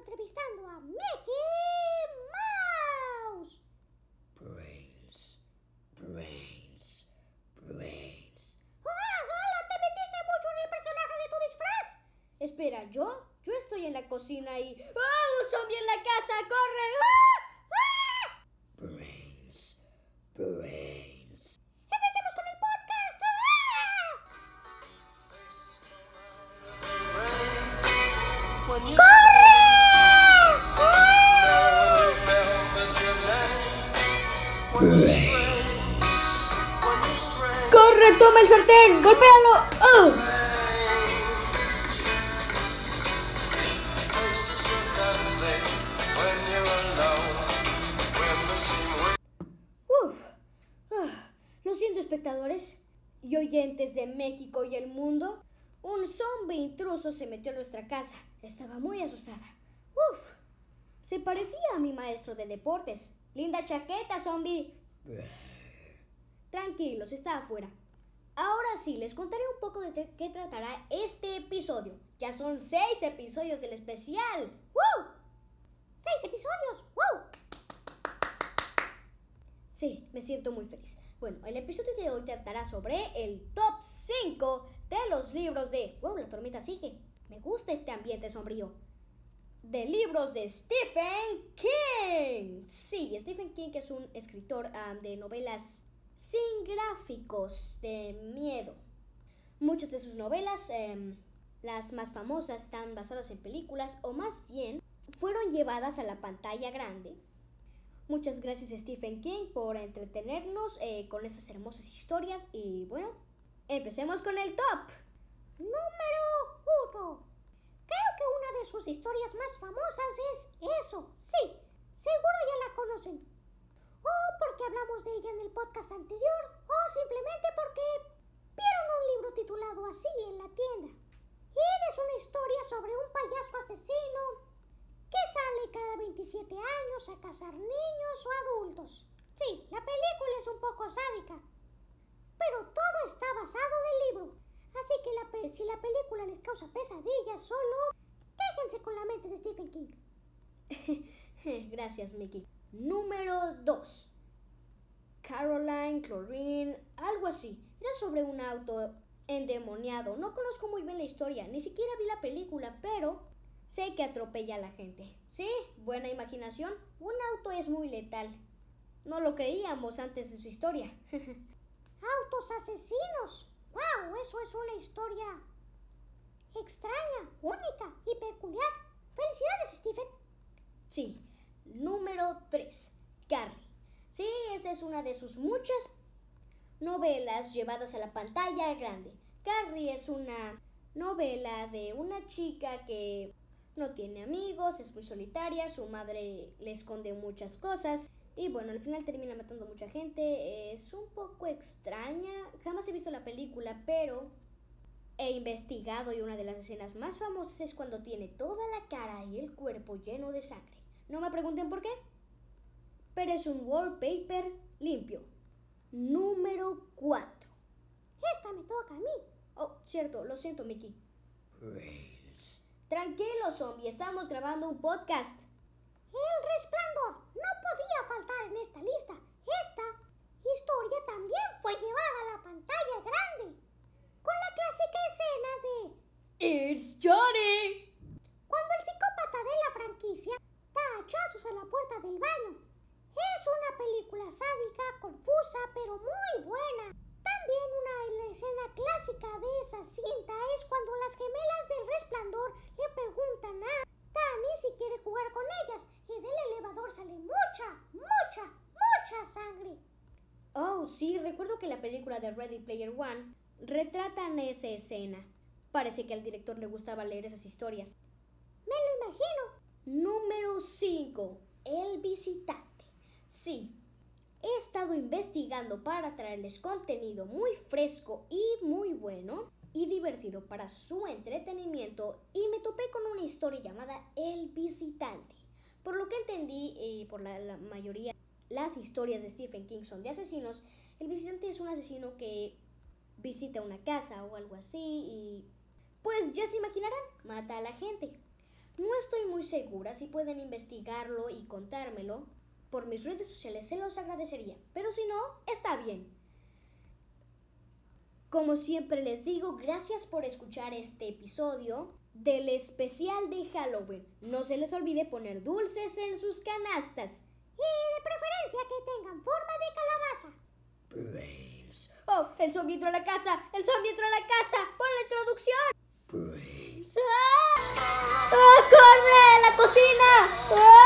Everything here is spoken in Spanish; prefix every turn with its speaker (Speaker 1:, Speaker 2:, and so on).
Speaker 1: entrevistando a Mickey Mouse.
Speaker 2: Brains, brains, brains.
Speaker 1: ¡Ah, Gala! ¡Te metiste mucho en el personaje de tu disfraz!
Speaker 3: Espera, ¿yo? Yo estoy en la cocina y... ¡Ah! ¡Un zombie en la casa! ¡Corre! ¡Ah! ¡Toma el sartén! ¡Golpéalo! Siento, espectadores y oyentes de México y el mundo. Un zombie intruso se metió a nuestra casa. Estaba muy asustada. Uf. Se parecía a mi maestro de deportes. Linda chaqueta, zombie. Tranquilos, está afuera. Ahora sí, les contaré un poco de qué tratará este episodio. Ya son seis episodios del especial. ¡Woo!
Speaker 1: ¡Seis episodios! ¡Wow!
Speaker 3: Sí, me siento muy feliz. Bueno, el episodio de hoy tratará sobre el top 5 de los libros de... ¡Wow! La tormenta sigue. Me gusta este ambiente sombrío. De libros de Stephen King. Sí, Stephen King es un escritor ah, de novelas sin gráficos de miedo. Muchas de sus novelas, em, las más famosas, están basadas en películas o más bien fueron llevadas a la pantalla grande Muchas gracias Stephen King por entretenernos eh, con esas hermosas historias y bueno, empecemos con el top.
Speaker 1: Número uno. Creo que una de sus historias más famosas es eso. Sí, seguro ya la conocen. Porque hablamos de ella en el podcast anterior, o simplemente porque vieron un libro titulado así en la tienda. Y es una historia sobre un payaso asesino que sale cada 27 años a cazar niños o adultos. Sí, la película es un poco sádica, pero todo está basado del libro. Así que la si la película les causa pesadillas, solo quéjense con la mente de Stephen King.
Speaker 3: Gracias Mickey. Número 2. Caroline, Chlorine, algo así. Era sobre un auto endemoniado. No conozco muy bien la historia, ni siquiera vi la película, pero sé que atropella a la gente. Sí, buena imaginación. Un auto es muy letal. No lo creíamos antes de su historia.
Speaker 1: ¡Autos asesinos! ¡Wow! Eso es una historia extraña, única y peculiar. ¡Felicidades, Stephen!
Speaker 3: Sí, número 3. Carrie. Sí, esta es una de sus muchas novelas llevadas a la pantalla grande. Carrie es una novela de una chica que no tiene amigos, es muy solitaria, su madre le esconde muchas cosas y bueno, al final termina matando a mucha gente. Es un poco extraña, jamás he visto la película, pero he investigado y una de las escenas más famosas es cuando tiene toda la cara y el cuerpo lleno de sangre. No me pregunten por qué, pero es un wallpaper limpio. Número 4.
Speaker 1: Esta me toca a mí.
Speaker 3: Oh, cierto, lo siento, Mickey.
Speaker 2: Brains.
Speaker 3: Tranquilo, zombie, estamos grabando un podcast.
Speaker 1: El resplandor no podía faltar en esta lista. Esta historia también fue llevada a la pantalla grande. Con la clásica escena de
Speaker 3: It's Johnny.
Speaker 1: cuando el psicópata de la franquicia da hachazos a la puerta del baño. Es una película sádica, confusa, pero muy buena. También una escena clásica de esa cinta es cuando las gemelas del resplandor le preguntan a Danny si quiere jugar con ellas y del elevador sale mucha, mucha, mucha sangre.
Speaker 3: Oh, sí, recuerdo que la película de Ready Player One retratan esa escena. Parece que al director le gustaba leer esas historias.
Speaker 1: Me lo imagino.
Speaker 3: Número 5. El visitante. Sí, he estado investigando para traerles contenido muy fresco y muy bueno y divertido para su entretenimiento y me topé con una historia llamada El visitante. Por lo que entendí y por la, la mayoría las historias de Stephen King son de asesinos, el visitante es un asesino que visita una casa o algo así y pues ya se imaginarán, mata a la gente. No estoy muy segura si pueden investigarlo y contármelo. Por mis redes sociales se los agradecería, pero si no, está bien. Como siempre les digo, gracias por escuchar este episodio del especial de Halloween. No se les olvide poner dulces en sus canastas.
Speaker 1: Y de preferencia que tengan forma de calabaza.
Speaker 2: brains,
Speaker 3: ¡Oh! ¡El zombie entró a la casa! ¡El zombie entró a la casa! ¡Pon la introducción!
Speaker 2: brains.
Speaker 3: ¡Ah! ¡Ah! ¡Corre! ¡La cocina! ¡Ah!